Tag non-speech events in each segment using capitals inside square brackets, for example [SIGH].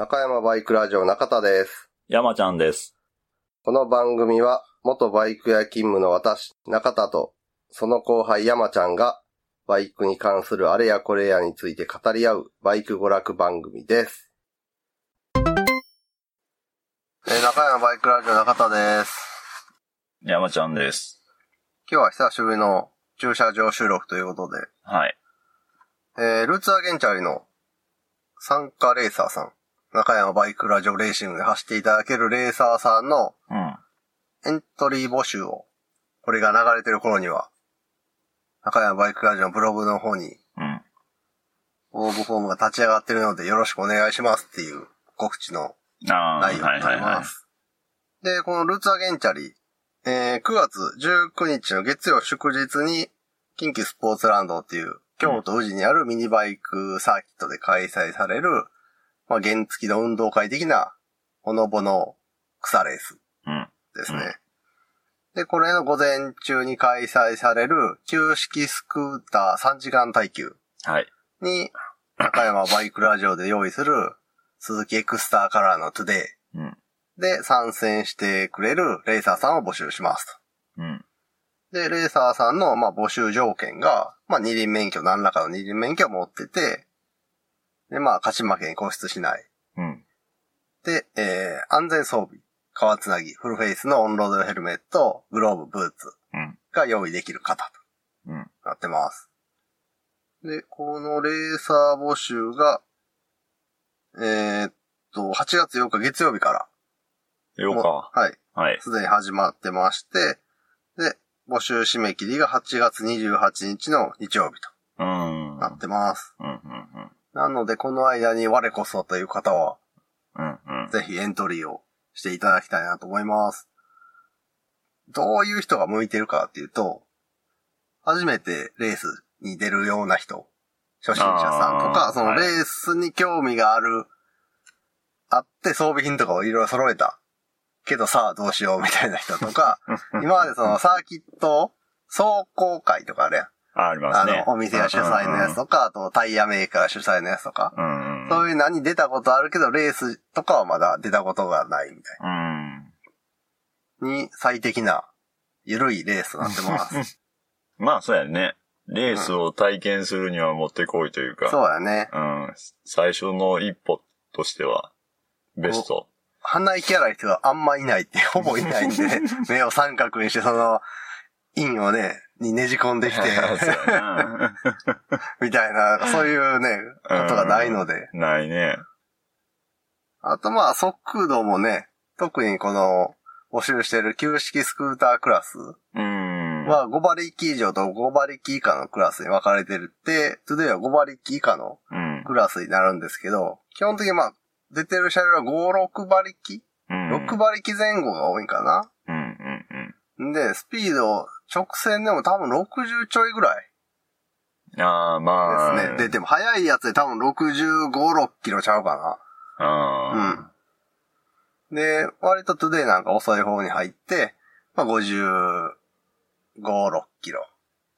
中山バイクラジオ中田です。山ちゃんです。この番組は、元バイク屋勤務の私、中田と、その後輩山ちゃんが、バイクに関するあれやこれやについて語り合う、バイク娯楽番組です。えー中山バイクラジオ中田です。山ちゃんです。今日は久しぶりの駐車場収録ということで、はい。えー、ルーツアゲンチャリの参加レーサーさん、中山バイクラジオレーシングで走っていただけるレーサーさんのうん。エントリー募集を、これが流れてる頃には、中山バイクラジオのブログの方にうん。応募フォームが立ち上がってるのでよろしくお願いしますっていう告知の内容になります。で、このルーツアゲンチャリ、えー、9月19日の月曜祝日に、近畿スポーツランドっていう、京都宇治にあるミニバイクサーキットで開催される、まあ、原付きの運動会的な、ほのぼの草レースうん。ですね。うんで、これの午前中に開催される、旧式スクーター3時間耐久はい。に、中山バイクラジオで用意する、鈴木エクスターカラーのトゥデうん。イで参戦してくれるレーサーさんを募集しますと。うん。で、レーサーさんの、まあ、募集条件が、まあ、二輪免許、何らかの二輪免許を持ってて、で、まあ、勝ち負けに固執しない。うん。で、えー、安全装備、川つなぎ、フルフェイスのオンロードヘルメット、グローブ、ブーツうん。が用意できる方うん。となってます。で、このレーサー募集が、えーっと、8月8日月曜日から、ようか。はい、はい。すでに始まってまして、で、募集締め切りが8月28日の日曜日うん。となってます。うん。うん。なので、この間に我こそという方は、うん。うん。ぜひエントリーをしていただきたいなと思います。どういう人が向いてるかっていうと、初めてレースに出るような人、初心者さんとか、そのレースに興味がある、あって装備品とかをいろいろ揃えた。けどさあどうしようみたいな人とか、[LAUGHS] 今までそのサーキット走行会とかあるやん。あ、ありますね。あの、お店や主催のやつとか、あとタイヤメーカー主催のやつとか、うん。うん。そういう何に出たことあるけど、レースとかはまだ出たことがないみたいうん。な。に最適な、ゆるいレースとなってます。[LAUGHS] まあ、そうやね。レースを体験するにはもってこいというか。そうやね。うん。最初の一歩としては、ベスト。鼻息荒い人があんまいないって、ほぼいないんで、[LAUGHS] 目を三角にして、その、陰をね、にねじ込んできて。[LAUGHS] [LAUGHS] みたいな、そういうね、ことがないので。ないね。あとまあ、速度もね、特にこの、募集してる旧式スクータークラスうん。は5馬力以上と5馬力以下のクラスに分かれてるって、トゥデイは5馬力以下のうん。クラスになるんですけど、基本的にまあ、出てる車両は5、6馬力、うん。?6 馬力前後が多いんかな、うん。うん。んで、スピード、直線でも多分60ちょいぐらいうん。ああ、まあ。ですね。で、でも速いやつで多分65、6キロちゃうかあな。あ。うん。で、割とトゥデイなんか遅い方に入って、まあ55、6キロ。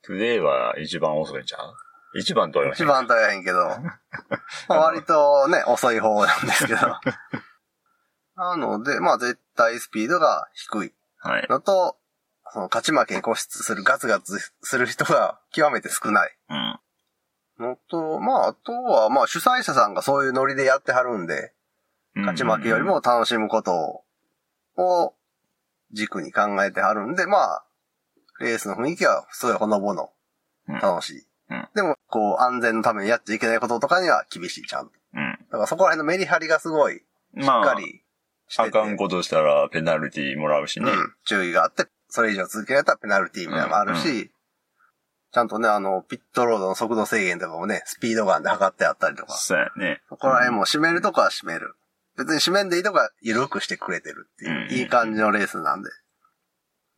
トゥデイは一番遅いんちゃう？一番とは言わへん一番大変けど、[LAUGHS] まあ割とね、遅い方なんですけど。[LAUGHS] なので、まあ絶対スピードが低いはい。のと、その勝ち負けに固執するガツガツする人が極めて少ない。うん。のと、まああとは、まあ主催者さんがそういうノリでやってはるんで、勝ち負けよりも楽しむことを軸に考えてはるんで、まあ、レースの雰囲気はすごいほのぼのうん楽しい。うんでも、こう、安全のためにやっちゃいけないこととかには厳しい、ちゃんと。うん。だからそこら辺のメリハリがすごい、しっまあ、かりしてて、あかんことしたらペナルティもらうしね。うん、注意があって、それ以上続けられたらペナルティーみたいなのもあるし、うんちゃんとね、あの、ピットロードの速度制限とかもね、スピードガンで測ってあったりとか、そうやね。そこら辺も締めるとこは締める。別に締めんでいいとこは緩くしてくれてるっていう、うんいい感じのレースなんで。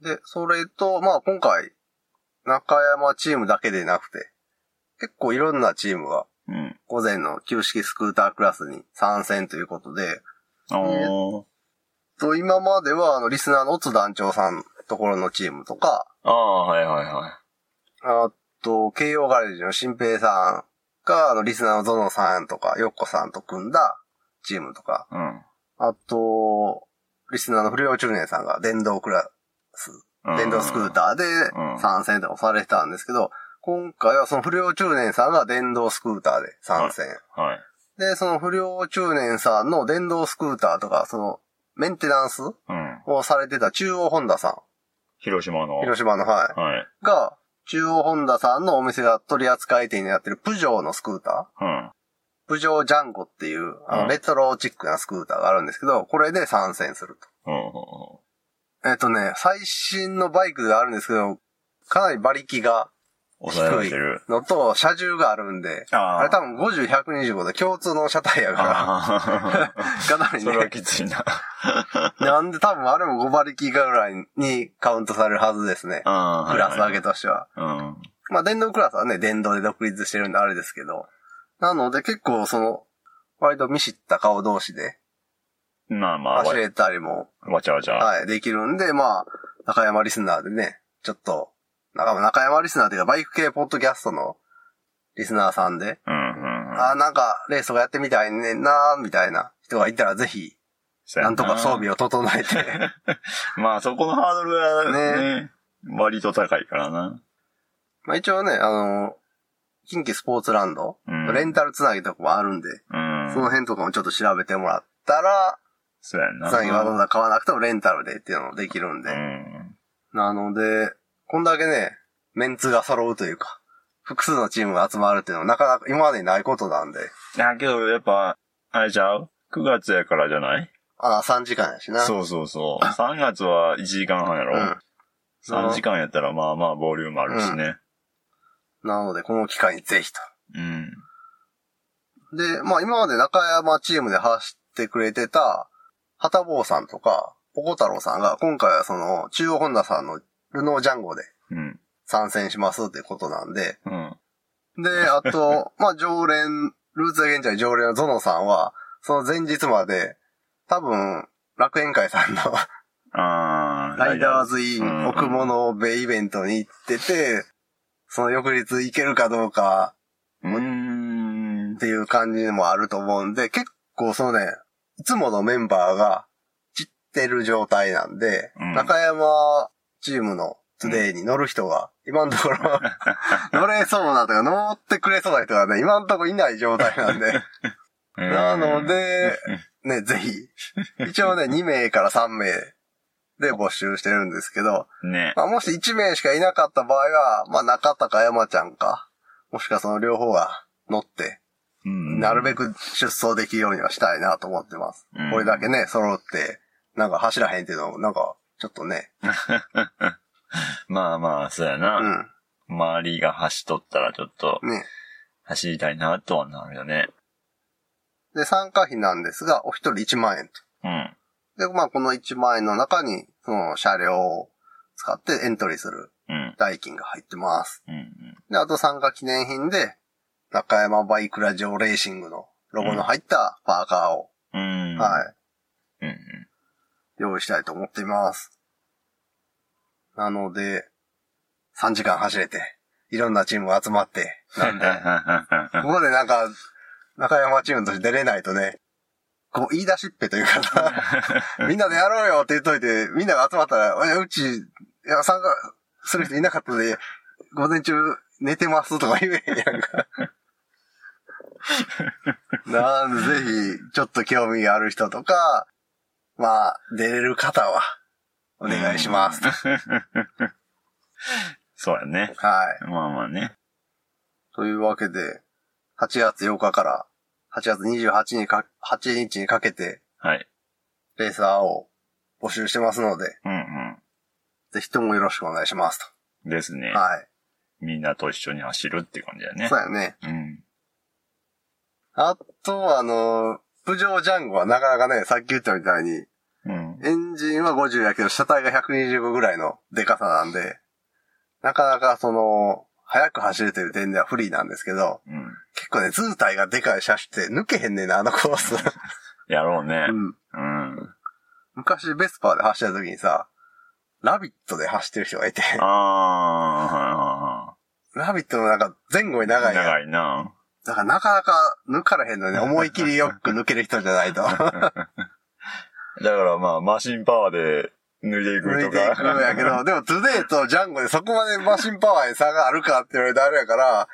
で、それと、まあ今回、中山チームだけでなくて、結構いろんなチームがうん。午前の旧式スクータークラスに参戦ということで、おー。と今まではあのリスナーのオツ団長さんところのチームとか、ああ、はいはいはあと、慶応ガレージの新平さんが、あの、リスナーのゾノさんとか、ヨッコさんと組んだチームとか、うん。あと、リスナーの不良中年さんが電動クラス、うん電動スクーターでうん参戦とかされてたんですけど、今回はその不良中年さんが電動スクーターで参戦。はい。で、その不良中年さんの電動スクーターとか、そのメンテナンスうん。をされてた中央ホンダさ広島の。ん、広島の、はい、はい。が、中央ホンダさんのお店が取り扱い店になってるプジョーのスクーターうん。プジョージャンゴっていう、あの、うんレトロチックなスクーターがあるんですけど、これで参戦すると。うん。えっとね、最新のバイクではあるんですけど、かなり馬力が抑えられてる。のと、車重があるんで、あれ多分50、125で共通の車体やかあら、[LAUGHS] かなあ。りそれはね、きついな。[LAUGHS] なんで多分あれも5馬力ぐらいにカウントされるはずですね。うん。クラス分けと。としては。うん。まあ電動クラスはね、電動で独立してるんであれですけど。なので結構その、割と見知った顔同士でまあまあ、わ走れたりも、わちゃわちゃ。はい、できるんで、まあ、中山リスナーでね、ちょっと、中中山リスナーっていうかバイク系ポッドキャストのリスナーさんで、うんうんうん。あーなんかレースとかやってみたいねんなーみたいな人がいたらぜひ、なんとか装備を整えて、[LAUGHS] まあそこのハードルがねね、割と高いからな。まあ一応ね、あの、近畿スポーツランド、うんレンタルつなぎとかもあるんで、うん。その辺とかもちょっと調べてもらったら、そうやんな。つなぎわざわざ買わなくてもレンタルでっていうのもできるんで。うん。なので、こんだけね、メンツが揃うというか、複数のチームが集まるっていうのはなかなか今までにないことなんで、いやけどやっぱ、あれちゃう ?9 月やからじゃない？ああ、3時間やしな。そうそうそう。3月は1時間半やろ。うん3時間やったらまあまあボリュームあるしね。なので、この機会にぜひと。うん。で、まあ今まで中山チームで走ってくれてた、旗坊さんとか、ポコ太郎さんが、今回はその、中央ホンダさんのルノージャンゴでうん。参戦しますってことなんで、うん。で、あと、[LAUGHS] まあ常連、ルーツで現在常連のゾノさんは、その前日まで、多分、楽園会さんの。[LAUGHS] ライダーズイうんン奥物ベイベントに行ってて、その翌日行けるかどうかうーんっ。ていう感じもあると思うんで、結構そのね、いつものメンバーが散ってる状態なんで、うん中山チームのトゥデイに乗る人が、今のところ [LAUGHS] 乗れそうなとか乗ってくれそうな人がね、今のところいない状態なんで、[LAUGHS] なので、ね、ぜひ、一応ね、[LAUGHS] 2名から3名で募集してるんですけど、ね。まあ、もし1名しかいなかった場合は、まあ、中高山ちゃんか、もしくはその両方が乗って、うんなるべく出走できるようにはしたいなと思ってます。うんこれだけね、揃って、なんか走らへんっていうのも、なんか、ちょっとね、[LAUGHS] まあまあ、そうやうな。ん、周りが走っとったらちょっとね。走りたいなとはなるよね。で、参加費なんですが、お一人1万円と。うん。で、まあ、この1万円の中に、その車両を使ってエントリーするうん。代金が入ってます。うん。で、あと参加記念品で、中山バイクラジオレーシングのロゴの入ったパーカーを、うん。はい、い。うん。用意したいと思っています。なので、3時間走れて、いろんなチームが集まって、なんで、[LAUGHS] ここでなんか、中山チームとして出れないとね、こう言い出しっぺというかさ、[LAUGHS] みんなでやろうよって言っといて、みんなが集まったら、うち、いや、参加する人いなかったので、午前中寝てますとか言えへんやんか。なんで、ぜひ、ちょっと興味がある人とか、まあ、出れる方は、お願いします。[LAUGHS] そうやね。はい。まあまあね。というわけで、8月8日から8月28日にか8日にかけて、はい。レーサーを募集してますので、うんぜひともよろしくお願いしますうん。ですねと。。はい。みんなと一緒に走るっていう感じだよねそう。やね。うん。あと、あの、プジョージャンゴはなかなかね、さっき言ったみたいに、うん。エンジンは50やけど、車体が125ぐらいのデカさなんで、なかなかその、速く走るという点では不利なんですけど、うん。結構ね、図体がでかい車種って抜けへんねんな、あのコース。やろうねう。ん。うん。昔ベスパーで走った時にさ、ラビットで走ってる人がいて、ああ、ラビットのなんか前後に長い長いな。だからなかなか抜かれへんのね。[LAUGHS] 思い切りよく抜ける人じゃないと。[LAUGHS] だからまあ、マシンパワーで抜いていくと抜いていく。やけど、[LAUGHS] でもトゥデイとジャンゴでそこまでマシンパワーに差があるかって言われるとあれやから、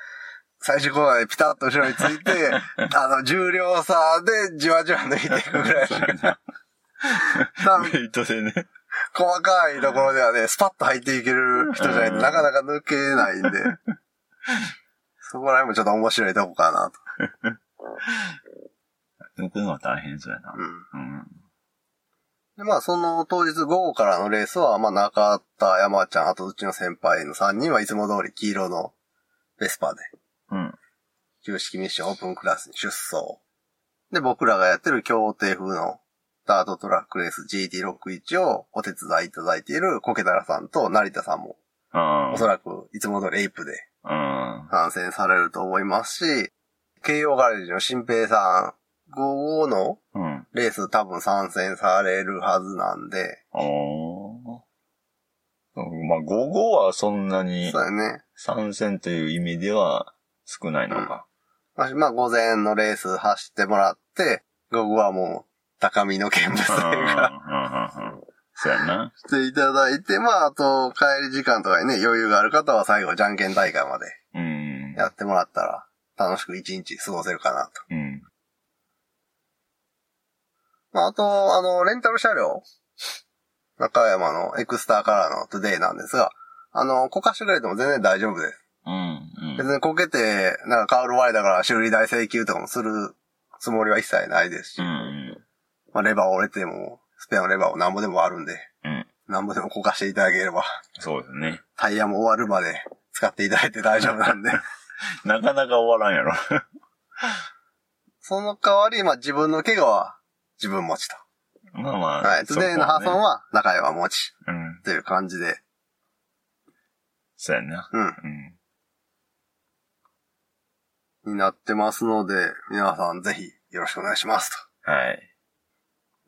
最初こうでピタッと後ろについて、[LAUGHS] あの、重量差でじわじわ抜いていくぐらいだか [LAUGHS] イトでね。細かいところではね、スパッと入っていける人じゃないとなかなか抜けないんで、そこら辺もちょっと面白いとこかなと。抜くのは大変そうやな。うん。うん。で、まあ、その当日午後からのレースは、まあ、中田、山ちゃん、あとうちの先輩の3人はいつも通り黄色のベスパで、うん。旧式ミッションオープンクラスに出走。で、僕らがやってる協定風のダートトラックレース GT61 をお手伝いいただいているコケタラさんと成田さんも、うんお。そらくいつも通りエイプでうん。参戦されると思いますし、慶応ガレージの新平さん、午後のうん。レース多分参戦されるはずなんで、おー。うんまあ、午後はそんなにそうだよね。参戦という意味では少ないのか。まあ、まあ、午前のレース走ってもらって、午後はもう、高みの見物とうん。うん。いうか、うん。うん。そうやな。していただいて、まあ、あと、帰り時間とかにね、余裕がある方は最後、じゃんけん大会までうん。やってもらったら、楽しく一日過ごせるかなと。うん。まあ、あと、あの、レンタル車両、中山のエクスターカラーのトゥデイなんですが、あの、こかしてくれても全然大丈夫です。うん。別にこけて、なんかカウル割れたから修理代請求とかもするつもりは一切ないですし、うん。まあ、レバー折れても、スペアのレバーをなんぼでもあるんで、うん。なんぼでもこかしていただければ、そうですね。タイヤも終わるまで使っていただいて大丈夫なんで。[LAUGHS] なかなか終わらんやろ。その代わり、まあ自分の怪我は自分持ちと。まあまあ。はい。トゥデイの破損は。は中山持ちうん。という感じで。そうやな。うん。うん。になってますので、皆さんぜひよろしくお願いしますと。はい。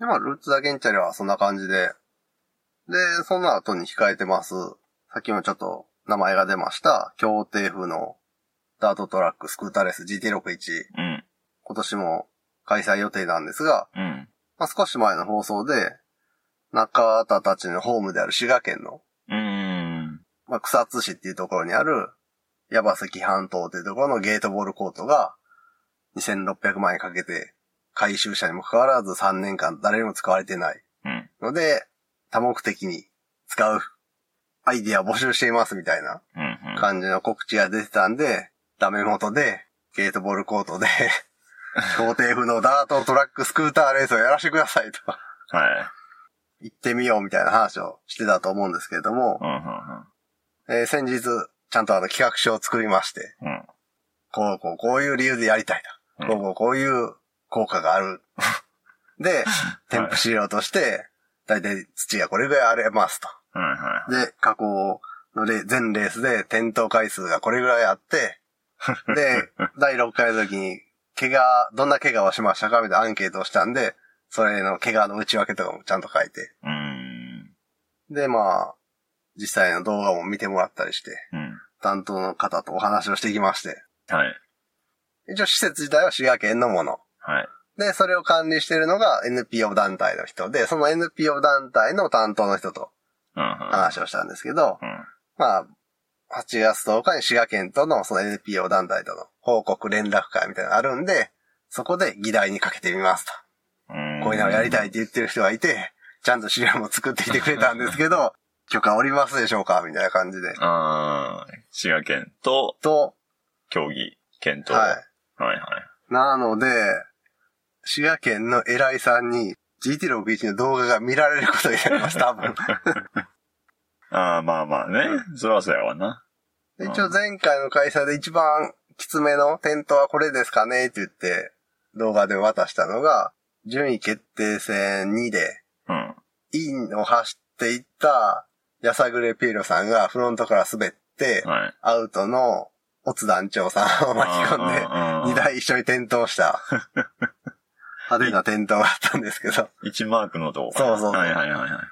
で、まあ、ルーツダゲンチャリはそんな感じで。で、その後に控えてます。さっきもちょっと名前が出ました。協定風のダートトラックスクーターレース GT61。うん。今年も開催予定なんですが、うん。まあ、少し前の放送で、中田たちのホームである滋賀県の、うん。まあ、草津市っていうところにある、矢場関半島っていうところのゲートボールコートが、2600万円かけて回収したにもかかわらず3年間誰にも使われてないうん。ので、多目的に使うアイディアを募集していますみたいなうん。感じの告知が出てたんで、ダメ元で、ゲートボールコートで、協定風のダートトラックスクーターレースをやらせてくださいと。はい。行ってみようみたいな話をしてたと思うんですけれどもう、ん。うん。えー先日、ちゃんとあの企画書を作りまして、うん。こうこうこういう理由でやりたいと。うんこうこうこういう効果がある。[LAUGHS] で、添付資料として、だいたい土がこれぐらいありますと。はいはで、加工のレ全レースで転倒回数がこれぐらいあって、[LAUGHS] で、第6回の時に、怪我、どんな怪我をしましたか？みたいなアンケートをしたんで、それの怪我の内訳とかもちゃんと書いて。い。うん。で、まあ、実際の動画も見てもらったりして、うん。担当の方とお話をしてきまして、はい。一応施設自体は滋賀県のもの。はい。で、それを管理しているのが NPO 団体の人で、その NPO 団体の担当の人とうん。話をしたんですけど、うん。まあ、8月10日に滋賀県とのその NPO 団体との報告連絡会みたいなのがあるんで、そこで議題にかけてみますと。うん。こういうのをやりたいって言ってる人がいて、ちゃんと資料も作ってきてくれたんですけど、[LAUGHS] 許可おりますでしょうかみたいな感じで。ああ、滋賀県とと、競技県と。はい。はいはい。なので、滋賀県の偉いさんに GT61 の動画が見られることになります、多分。[LAUGHS] ああ、まあまあね。そらそうやわな。で一応前回の開催で一番きつめのテントはこれですかねって言って動画で渡したのが、順位決定戦2で、うん。インを走っていった、やさぐれピエロさんがフロントから滑って、はい。アウトのオツ団長さんを巻き込んで、ん2。台一緒に転倒した、[LAUGHS] 派手な転倒があったんですけど、1マークのとこかなそうそうはいはいはいは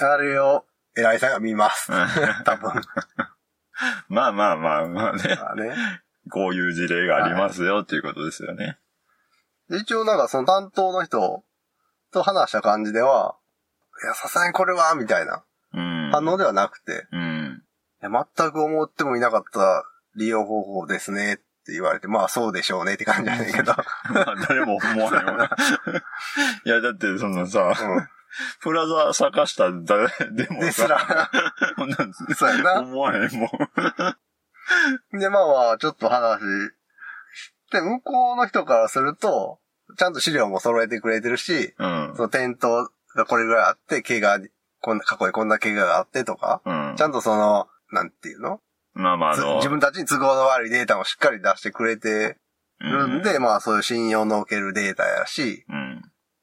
い。あれを偉いさんが見ます。う [LAUGHS] ん多分。まあまあまあまあね。まあね。こういう事例がありますよっていうことですよね。で一応なんかその担当の人と話した感じでは、いや、さすがにこれは、みたいなうん。反応ではなくて、うん。いや全く思ってもいなかった利用方法ですねって言われて、まあそうでしょうねって感じなんだけど。[LAUGHS] まあ、誰も思わんよな。[LAUGHS] いや、だって、そのさ、[LAUGHS] プラザ坂下誰でうん。もさ、ですら、こんなんそうやな。思わへんもん。で、まあまあ、ちょっと話して、向こうの人からすると、ちゃんと資料も揃えてくれてるし、うんそ。の店頭がこれぐらいあって、怪我、こんな、過去にこんな怪我があってとか、うんち。ゃんとその、なんていうの？まあまあ、あ自分たちに都合の悪いデータもしっかり出してくれてるんで、まあそういう信用のおけるデータやし、うん。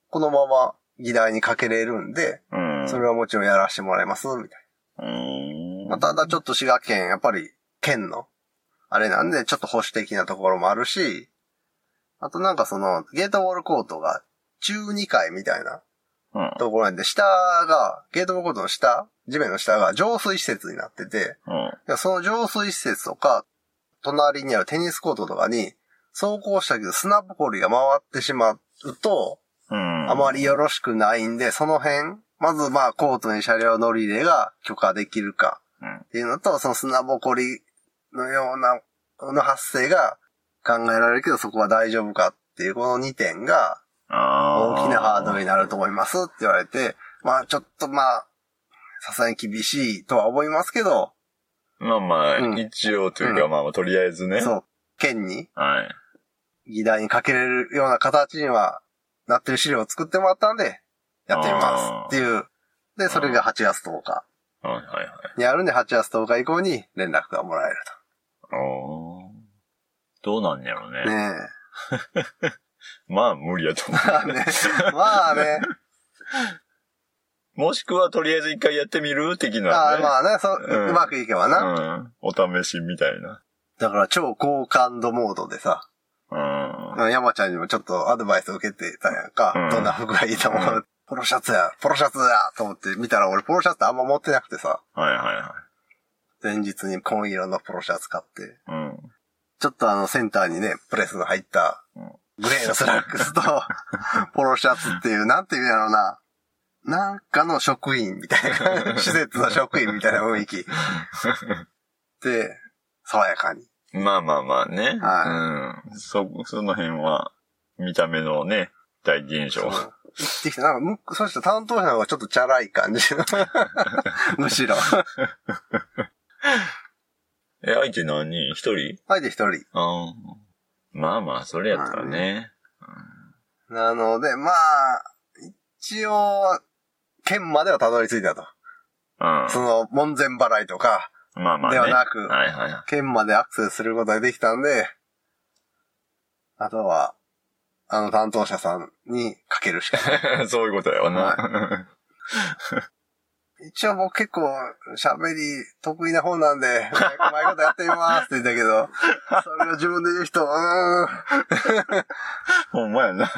このまま議題にかけれるんで。それはもちろんやらせてもらいます、みたいうん。な。まあ、ただちょっと滋賀県、やっぱり県の、あれなんで、ちょっと保守的なところもあるし、あとなんかその、ゲートボールコートが中2階みたいなうん。ところなんで、下が、ゲートボールコートの下、地面の下が浄水施設になってて、その浄水施設とか、隣にあるテニスコートとかに、走行したけど砂ぼこりが回ってしまうと、うん。あまりよろしくないんで、その辺、まずまあコートに車両乗り入れが許可できるかうん。っていうのと、その砂ぼこりのような、の発生が考えられるけど、そこは大丈夫かっていうこの2点があ大きなハードルになると思いますって言われて、まあちょっとまあ、さすがに厳しいとは思いますけど、まあまあ、うん一応というか、まあ、とりあえずね。そう、県にはい。議題にかけれるような形にはなってる資料を作ってもらったんで、やってみますっていう。で、それが8月10日はいはいはい。にあるんで、8月10日以降に連絡がもらえるおーどうなんやろうと。ね。ね [LAUGHS] まあ、無理やと思 [LAUGHS] え。まあね。まあね。う。もしくは、とりあえず一回やってみる的な、ね。ああまあね、そう、うんうまくいけばな。うん。お試しみたいな。だから超好感度モードでさ、うん。山ちゃんにもちょっとアドバイス受けてたやんか。うんどんな服がいいと思う、うポロシャツや、ポロシャツやと思って見たら俺ポロシャツあんま持ってなくてさ、はいはいは前日に紺色のポロシャツ買って、い。うん。ちょっとあのセンターにね、プレスの入ったうんグレーのスラックスと、[LAUGHS] ポロシャツっていう、なんていうんやろうな。なんかの職員みたいな、[LAUGHS] 施設の職員みたいな雰囲気。[LAUGHS] で、爽やかに。まあまあまあね。はうん。そ、その辺は、見た目のね、第一印象。そう行ってきて、なんかむ、そして担当者の方がちょっとチャラい感じの。[LAUGHS] むしろ。[LAUGHS] え、相手何？人一人？相手一人。あーまあまあ、それやったらね。なので、まあ、一応、県まではたどり着いたと。うん。その、門前払いとか、まあまあね。ではなくはいはいは県までアクセスすることができたんで、あとは、あの担当者さんにかけるしかない。い。[LAUGHS] そういうことやわな。一応僕結構喋り得意な方なんで、うまいうまいことやってみますって言ったけど、[LAUGHS] それを自分で言う人、うーん。[LAUGHS] ほんまやな。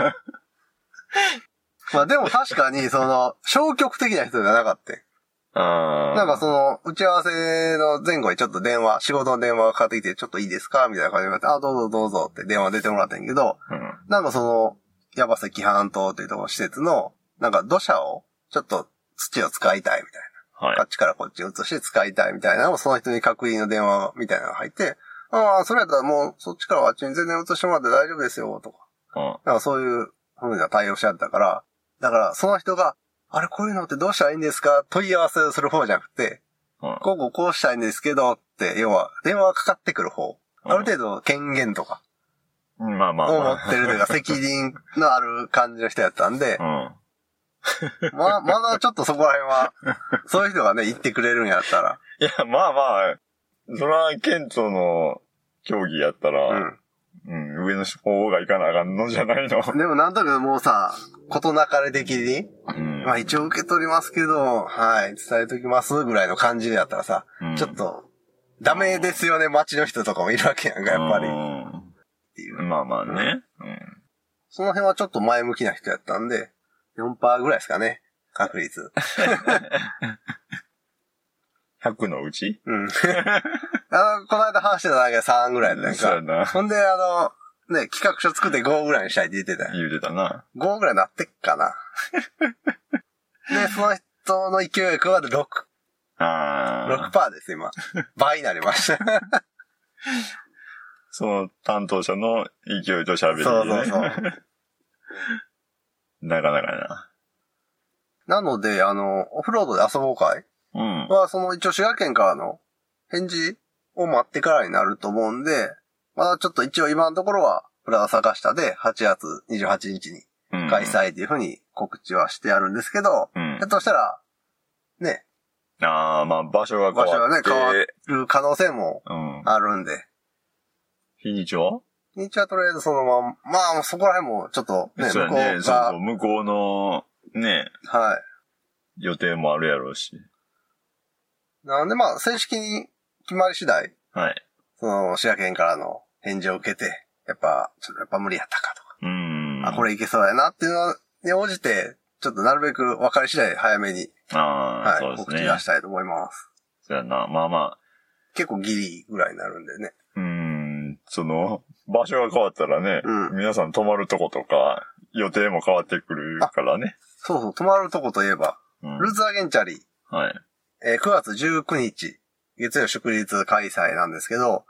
まあでも確かに、その、消極的な人じゃなかった。なんかその、打ち合わせの前後にちょっと電話、仕事の電話がかかってきて、ちょっといいですか？みたいな感じで言われて、あ、どうぞどうぞって電話出てもらったんやけど、うん。なんかその、矢場関半島っていうところの施設の、なんか土砂を、ちょっと土を使いたいみたいな。はいあ。っちからこっちに移して使いたいみたいなのをその人に確認の電話みたいなのが入って、ああ、それやったらもうそっちからあっちに全然移してもらって大丈夫ですよ、とか。うん。なんかそういう風な対応しちゃったから、だからその人が、あれこういうのってどうしたらいいんですか？問い合わせをする方じゃなくて、うん。こうこうこうしたいんですけどって、要は電話がかかってくる方。ある程度権限とかまあまあを持まってるというか責任のある感じの人やったんであ。、うん。ま、まだちょっとそこら辺は、そういう人がね、言ってくれるんやったら、いや、まあまあ、そら、ケントの競技やったら、うん。うん、上の方がいかなあかんのじゃないの。[LAUGHS] でもなんとなくもうさ、事なかれ的に、うん。まあ一応受け取りますけど、はい、伝えときますぐらいの感じでやったらさ、うんちょっと、ダメですよね、街の人とかもいるわけやんか、やっぱり。っうていう。んまあまあね。うん。その辺はちょっと前向きな人やったんで、4%ぐらいですかね、確率。[LAUGHS] 100のうち？うん。[LAUGHS] あの、この間話してただけで3ぐらいやったやんか。そうやな。ほんで、あの、ね、企画書作って5ぐらいにしたいって言ってた。言うてたな。5ぐらいになってっかな。[LAUGHS] で、その人の勢いが加わって6、ああ。6%です、今。[LAUGHS] 倍になりました。[LAUGHS] その担当者の勢いと喋り、ね。そうそうそう。なかなかやなので、あの、オフロードで遊ぼうかい？な。うん。は、その一応滋賀県からの返事を待ってからになると思うんで、まだちょっと一応今のところは、プラザ坂下で8月28日にうん開。催っていうふうに告知はしてあるんですけど、うんひょっ。としたら、ね、ああ、まあ場所が場所がね、変わって。変わる可能性もうん。あるんで、日にちは？日はとりあえずそのまま、まあそこら辺もちょっとね、向こうが、そう。向こうの、ね、はい。予定もあるやろうし。なんでまあ正式に決まり次第、はい。その滋賀県からの返事を受けて、やっぱ、ちょっとやっぱ無理やったかとか。うん。あ、これいけそうやなっていうのに応じて、ちょっとなるべく分かり次第早めに、ああ、はい、そうですね。告知出したいと思います。そうやな。まあまあ、結構ギリぐらいになるんでね。うーん、その、場所が変わったらね、うん皆さん泊まるとことか、予定も変わってくるからね。そうそう、泊まるとこといえば、うんルーツアゲンチャリー、はい。えー9月19日、月曜祝日開催なんですけど、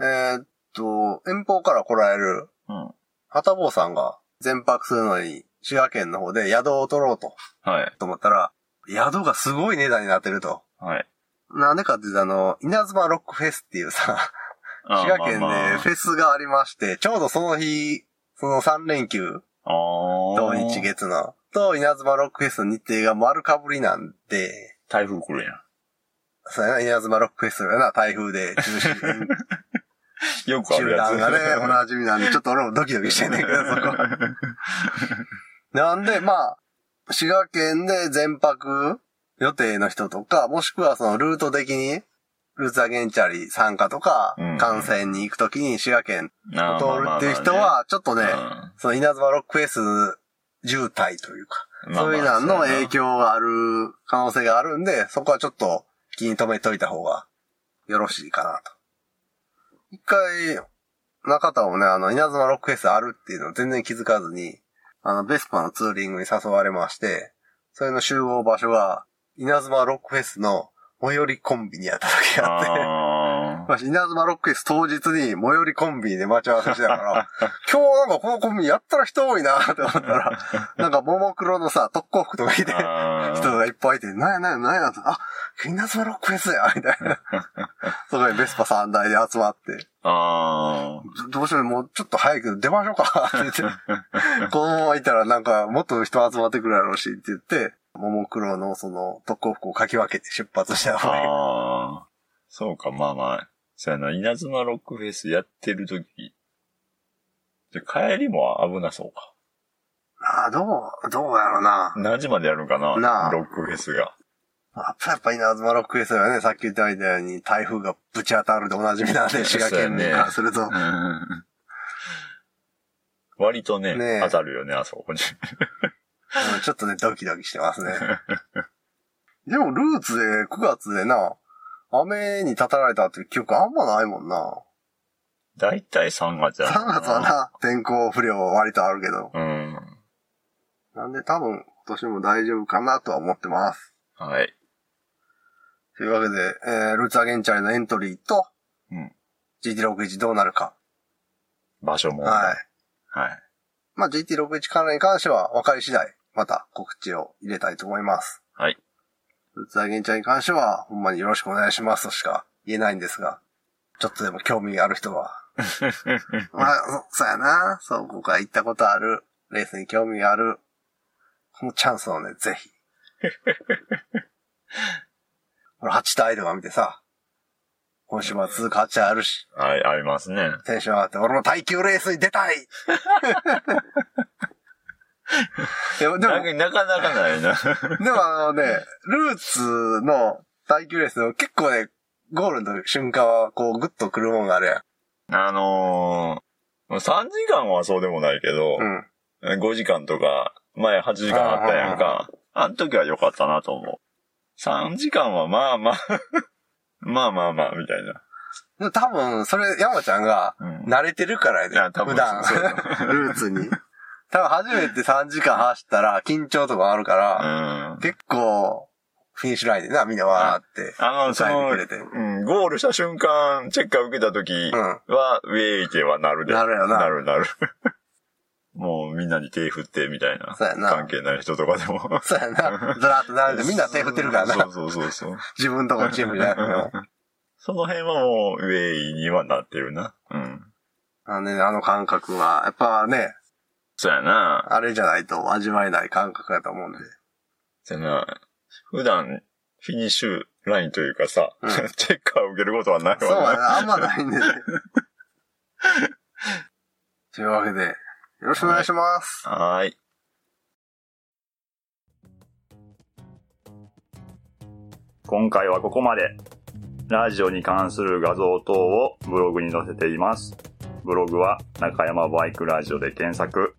えーっと、遠方から来られる、うん。はたぼうさんが全泊するのに、滋賀県の方で宿を取ろうと、はい。と思ったら、宿がすごい値段になってると。はい。なんでかっていうと、あの、稲妻ロックフェスっていうさ、あ滋賀県まあまあでフェスがありまして、ちょうどその日、その3連休、土日月の、と稲妻ロックフェスの日程が丸かぶりなんで、台風来るやん。そうやな、稲妻ロックフェスやな、台風で中止、[LAUGHS] よくある中やつ。断がね、おなじみなんで、ちょっと俺もドキドキしてんねんけど、[LAUGHS] そこ。なんで、まあ、滋賀県で全泊予定の人とか、もしくはそのルート的に、ルーツアゲンチャリ参加とか、うん。観戦に行くときに滋賀県を通るっていう人まあは、ちょっとね、その稲妻ロックフェス渋滞というか、そういうのの影響がある可能性があるんで、そこはちょっと気に留めといた方がよろしいかなと。一回、中田もね、あの、稲妻ロックフェスあるっていうのを全然気づかずに、あの、ベスパのツーリングに誘われまして、それの集合場所が、稲妻ロックフェスの最寄りコンビニやった時があって、私、稲妻ロックフェス当日に最寄りコンビニで待ち合わせしてたから、[LAUGHS] 今日なんかこのコンビニやったら人多いなって思ったら、[LAUGHS] なんかももクロのさ、特攻服とか着て [LAUGHS] 人がいっぱいいて、なんやなんやなんやと、あ、稲妻ロックフェスやみたいな。そこにベスパ3台で集まって、あどどうしようもうちょっと早いけど出ましょうかって言って、このままいたらなんかもっと人集まってくるやろうしって言って、ももクロのその特攻服をかき分けて出発したああ。そうか、まあまあ。そうやな、稲妻ロックフェスやってる時で、帰りも危なそうか。ああ、どう、どうやろうな。何時までやるんかななあロックフェスが。あやっぱ稲妻ロックフェスはね、さっき言ったみたいに台風がぶち当たるでおなじみなんで、滋賀県民からすると。割とねねえ当たるよね、あそこに。うんちょっとね、ドキドキしてますね。でも、ルーツで9月でな、雨にたたられたっていう記憶あんまないもんな。だいたい3月や3月は。な、天候不良割とあるけど。うん。なんで多分今年も大丈夫かなとは思ってます。はい。というわけで、えー、ルーツアゲンチャリのエントリーと、うん。GT61 どうなるか。場所も。はい。はい。まあ、GT61 関連に関しては分かり次第、また告知を入れたいと思います。はい。ルーツアゲンチャリに関しては、ほんまによろしくお願いしますとしか言えないんですが、ちょっとでも興味がある人は、[LAUGHS] まあ、そそうやな。そう、ここから行ったことある、レースに興味がある、このチャンスをね、ぜひ。ほら、8体とか見てさ、今週末続く8体あるし、はい、ありますね。テンション上がって、俺も耐久レースに出たい [LAUGHS] でも、でもな、なかなかないな。[LAUGHS] でもあのね、ルーツの耐久レースの結構ね、ゴールの瞬間はこうグッと来るもんがあるやん。あのー、3時間はそうでもないけど、うん。5時間とか、前8時間あったやんか。あの時は良かったなと思う。3時間はまあまあ、[LAUGHS] まあまあまあ、みたいな。多分、それ、山ちゃんがうん慣れてるからやで。いや多分普段 [LAUGHS] ルーツに。多分初めて3時間走ったら緊張とかあるかうら、ん。結構、フィニッシュラインでな、みんなわーって。あの、その、うん、ゴールした瞬間、チェッカー受けた時は、ウェイ系はなるで。なるよななるなる。[LAUGHS] もうみんなに手振ってみたいな。そうやな関係ない人とかでも。そうやな。[LAUGHS] ずらっと並んでみんな手振ってるからな。そうそうそうそう。[LAUGHS] 自分とこのチームじゃなくても。その辺はもう、ウェイにはなってるな。うん。あのね、あの感覚は、やっぱね、そうやな。あれじゃないと味わえない感覚だと思うんで。そうやな。普段、フィニッシュラインというかさ、うん [LAUGHS] チェッカーを受けることはないそうやわな。な、あんまないんでね。[LAUGHS] というわけで、よろしくお願いします。はーい。今回はここまで。ラジオに関する画像等をブログに載せています。ブログは中山バイクラジオで検索。